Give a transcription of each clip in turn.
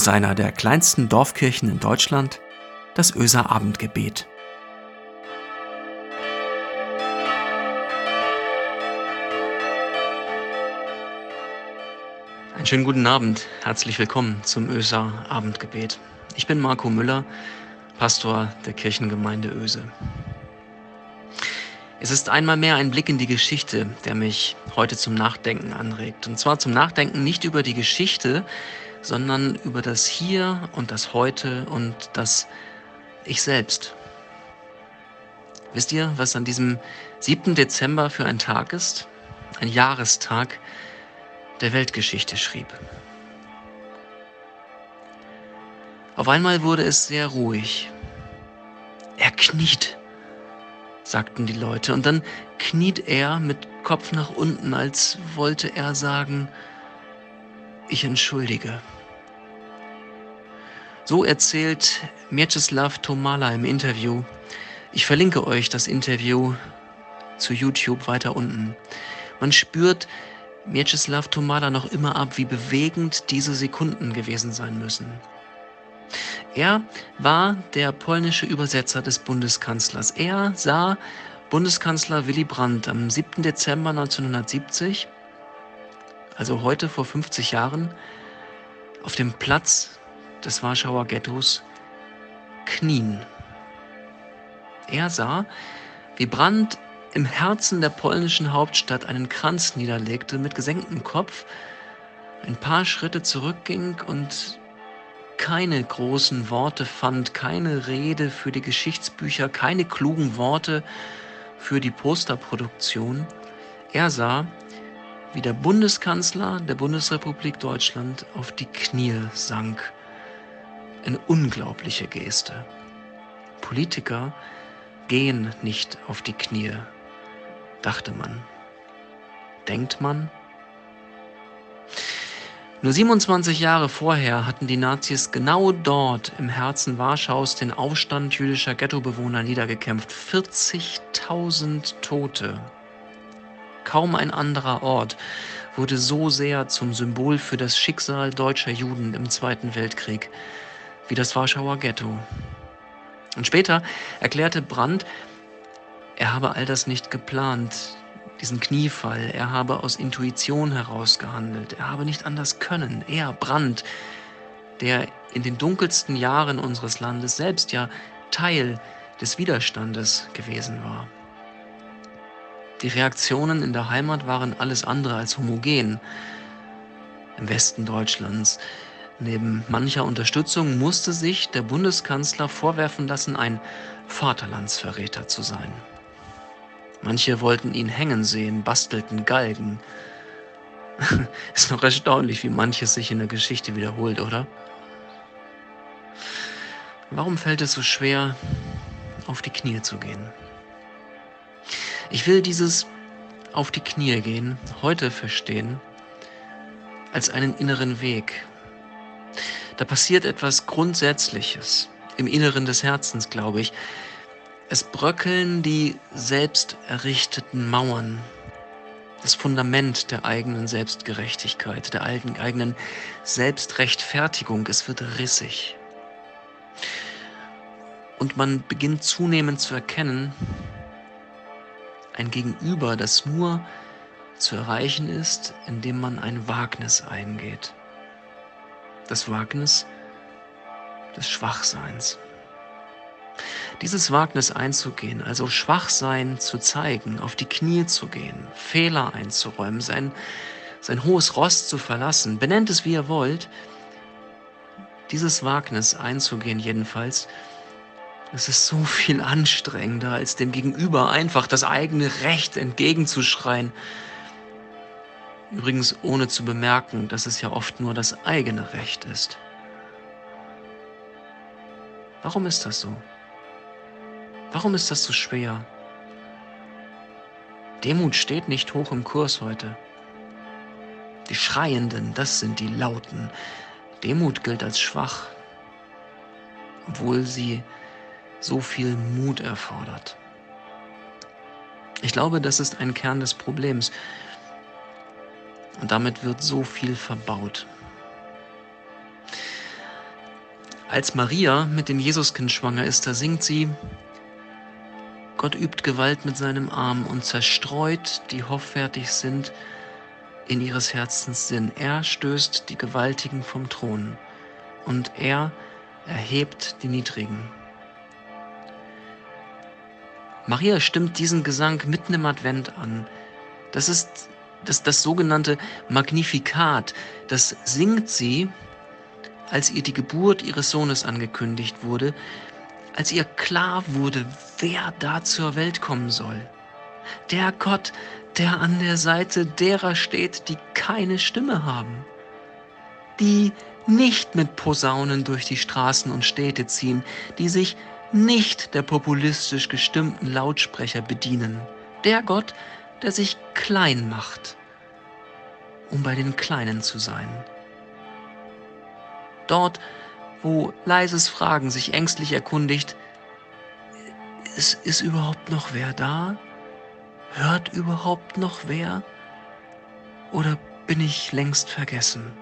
aus einer der kleinsten Dorfkirchen in Deutschland, das Öser Abendgebet. Einen schönen guten Abend, herzlich willkommen zum Öser Abendgebet. Ich bin Marco Müller, Pastor der Kirchengemeinde Öse. Es ist einmal mehr ein Blick in die Geschichte, der mich heute zum Nachdenken anregt. Und zwar zum Nachdenken nicht über die Geschichte, sondern über das Hier und das Heute und das Ich selbst. Wisst ihr, was an diesem 7. Dezember für ein Tag ist? Ein Jahrestag der Weltgeschichte schrieb. Auf einmal wurde es sehr ruhig. Er kniet sagten die Leute. Und dann kniet er mit Kopf nach unten, als wollte er sagen, ich entschuldige. So erzählt Mieczysław Tomala im Interview. Ich verlinke euch das Interview zu YouTube weiter unten. Man spürt Mieczysław Tomala noch immer ab, wie bewegend diese Sekunden gewesen sein müssen. Er war der polnische Übersetzer des Bundeskanzlers. Er sah Bundeskanzler Willy Brandt am 7. Dezember 1970, also heute vor 50 Jahren, auf dem Platz des Warschauer Ghettos knien. Er sah, wie Brandt im Herzen der polnischen Hauptstadt einen Kranz niederlegte mit gesenktem Kopf, ein paar Schritte zurückging und keine großen Worte fand, keine Rede für die Geschichtsbücher, keine klugen Worte für die Posterproduktion. Er sah, wie der Bundeskanzler der Bundesrepublik Deutschland auf die Knie sank. Eine unglaubliche Geste. Politiker gehen nicht auf die Knie, dachte man. Denkt man? Nur 27 Jahre vorher hatten die Nazis genau dort im Herzen Warschaus den Aufstand jüdischer Ghettobewohner niedergekämpft. 40.000 Tote. Kaum ein anderer Ort wurde so sehr zum Symbol für das Schicksal deutscher Juden im Zweiten Weltkrieg wie das Warschauer Ghetto. Und später erklärte Brandt, er habe all das nicht geplant diesen Kniefall. Er habe aus Intuition heraus gehandelt. Er habe nicht anders können. Er, Brand, der in den dunkelsten Jahren unseres Landes selbst ja Teil des Widerstandes gewesen war. Die Reaktionen in der Heimat waren alles andere als homogen. Im Westen Deutschlands. Neben mancher Unterstützung musste sich der Bundeskanzler vorwerfen lassen, ein Vaterlandsverräter zu sein. Manche wollten ihn hängen sehen, bastelten Galgen. Ist noch erstaunlich, wie manches sich in der Geschichte wiederholt, oder? Warum fällt es so schwer, auf die Knie zu gehen? Ich will dieses auf die Knie gehen heute verstehen als einen inneren Weg. Da passiert etwas Grundsätzliches im Inneren des Herzens, glaube ich. Es bröckeln die selbst errichteten Mauern, das Fundament der eigenen Selbstgerechtigkeit, der eigenen Selbstrechtfertigung. Es wird rissig. Und man beginnt zunehmend zu erkennen, ein Gegenüber, das nur zu erreichen ist, indem man ein Wagnis eingeht. Das Wagnis des Schwachseins dieses Wagnis einzugehen, also Schwachsein zu zeigen, auf die Knie zu gehen, Fehler einzuräumen, sein, sein hohes Ross zu verlassen, benennt es wie ihr wollt, dieses Wagnis einzugehen jedenfalls, es ist so viel anstrengender, als dem Gegenüber einfach das eigene Recht entgegenzuschreien. Übrigens ohne zu bemerken, dass es ja oft nur das eigene Recht ist. Warum ist das so? Warum ist das so schwer? Demut steht nicht hoch im Kurs heute. Die Schreienden, das sind die Lauten. Demut gilt als schwach, obwohl sie so viel Mut erfordert. Ich glaube, das ist ein Kern des Problems. Und damit wird so viel verbaut. Als Maria mit dem Jesuskind schwanger ist, da singt sie, Gott übt Gewalt mit seinem Arm und zerstreut, die hoffärtig sind, in ihres Herzens Sinn. Er stößt die Gewaltigen vom Thron und er erhebt die Niedrigen. Maria stimmt diesen Gesang mitten im Advent an. Das ist das, das sogenannte Magnifikat. Das singt sie, als ihr die Geburt ihres Sohnes angekündigt wurde, als ihr klar wurde, wer da zur Welt kommen soll. Der Gott, der an der Seite derer steht, die keine Stimme haben, die nicht mit Posaunen durch die Straßen und Städte ziehen, die sich nicht der populistisch gestimmten Lautsprecher bedienen. Der Gott, der sich klein macht, um bei den Kleinen zu sein. Dort, wo leises Fragen sich ängstlich erkundigt, ist, ist überhaupt noch wer da? Hört überhaupt noch wer? Oder bin ich längst vergessen?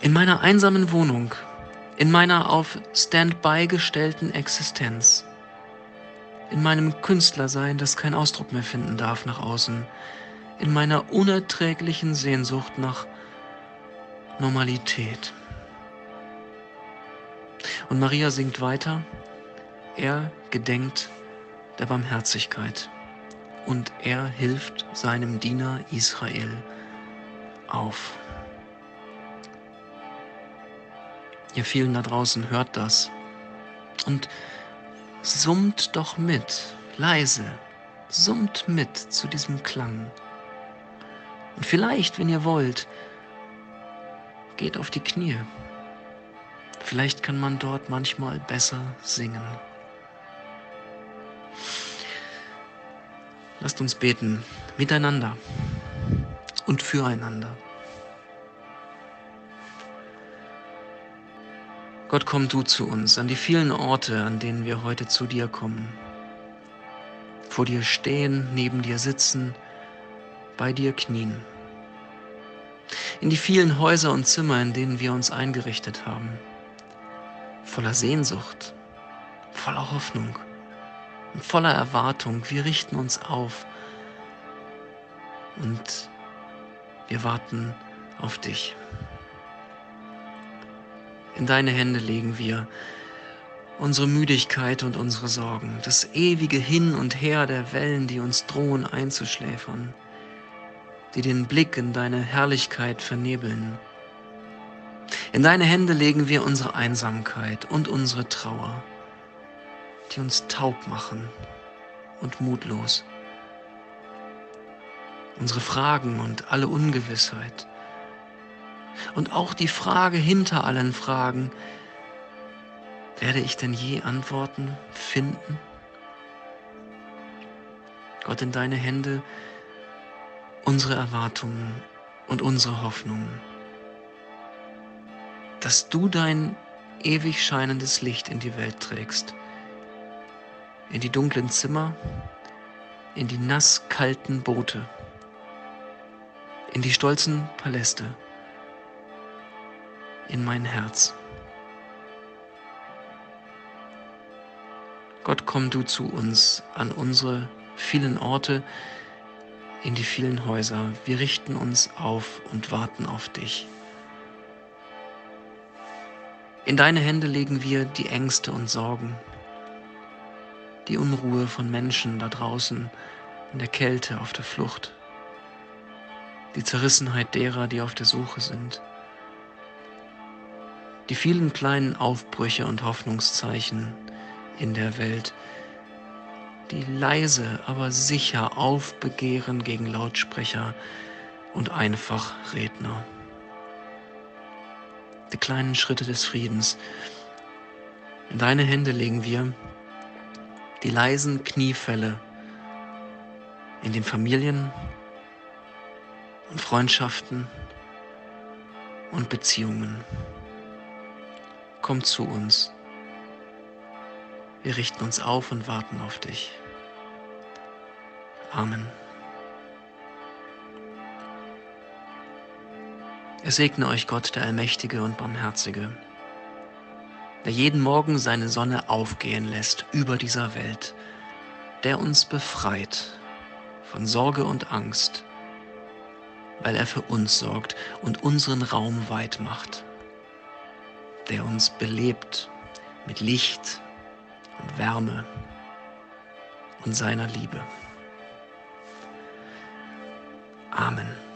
In meiner einsamen Wohnung, in meiner auf Standby gestellten Existenz, in meinem Künstlersein, das keinen Ausdruck mehr finden darf nach außen, in meiner unerträglichen Sehnsucht nach Normalität. Und Maria singt weiter, er gedenkt der Barmherzigkeit und er hilft seinem Diener Israel auf. Ihr vielen da draußen hört das und summt doch mit, leise, summt mit zu diesem Klang. Und vielleicht, wenn ihr wollt, geht auf die Knie. Vielleicht kann man dort manchmal besser singen. Lasst uns beten miteinander und füreinander. Gott, komm du zu uns an die vielen Orte, an denen wir heute zu dir kommen. Vor dir stehen, neben dir sitzen, bei dir knien. In die vielen Häuser und Zimmer, in denen wir uns eingerichtet haben. Voller Sehnsucht, voller Hoffnung voller Erwartung. Wir richten uns auf und wir warten auf dich. In deine Hände legen wir unsere Müdigkeit und unsere Sorgen, das ewige Hin und Her der Wellen, die uns drohen einzuschläfern, die den Blick in deine Herrlichkeit vernebeln. In deine Hände legen wir unsere Einsamkeit und unsere Trauer, die uns taub machen und mutlos. Unsere Fragen und alle Ungewissheit, und auch die Frage hinter allen Fragen, werde ich denn je Antworten finden? Gott, in deine Hände unsere Erwartungen und unsere Hoffnungen, dass du dein ewig scheinendes Licht in die Welt trägst, in die dunklen Zimmer, in die nass kalten Boote, in die stolzen Paläste in mein Herz. Gott, komm du zu uns an unsere vielen Orte, in die vielen Häuser. Wir richten uns auf und warten auf dich. In deine Hände legen wir die Ängste und Sorgen, die Unruhe von Menschen da draußen, in der Kälte, auf der Flucht, die Zerrissenheit derer, die auf der Suche sind die vielen kleinen Aufbrüche und Hoffnungszeichen in der Welt, die leise, aber sicher aufbegehren gegen Lautsprecher und Einfachredner. Die kleinen Schritte des Friedens. In deine Hände legen wir die leisen Kniefälle in den Familien und Freundschaften und Beziehungen komm zu uns. Wir richten uns auf und warten auf dich. Amen. Es segne euch Gott, der Allmächtige und Barmherzige, der jeden Morgen seine Sonne aufgehen lässt über dieser Welt, der uns befreit von Sorge und Angst, weil er für uns sorgt und unseren Raum weit macht, der uns belebt mit Licht und Wärme und seiner Liebe. Amen.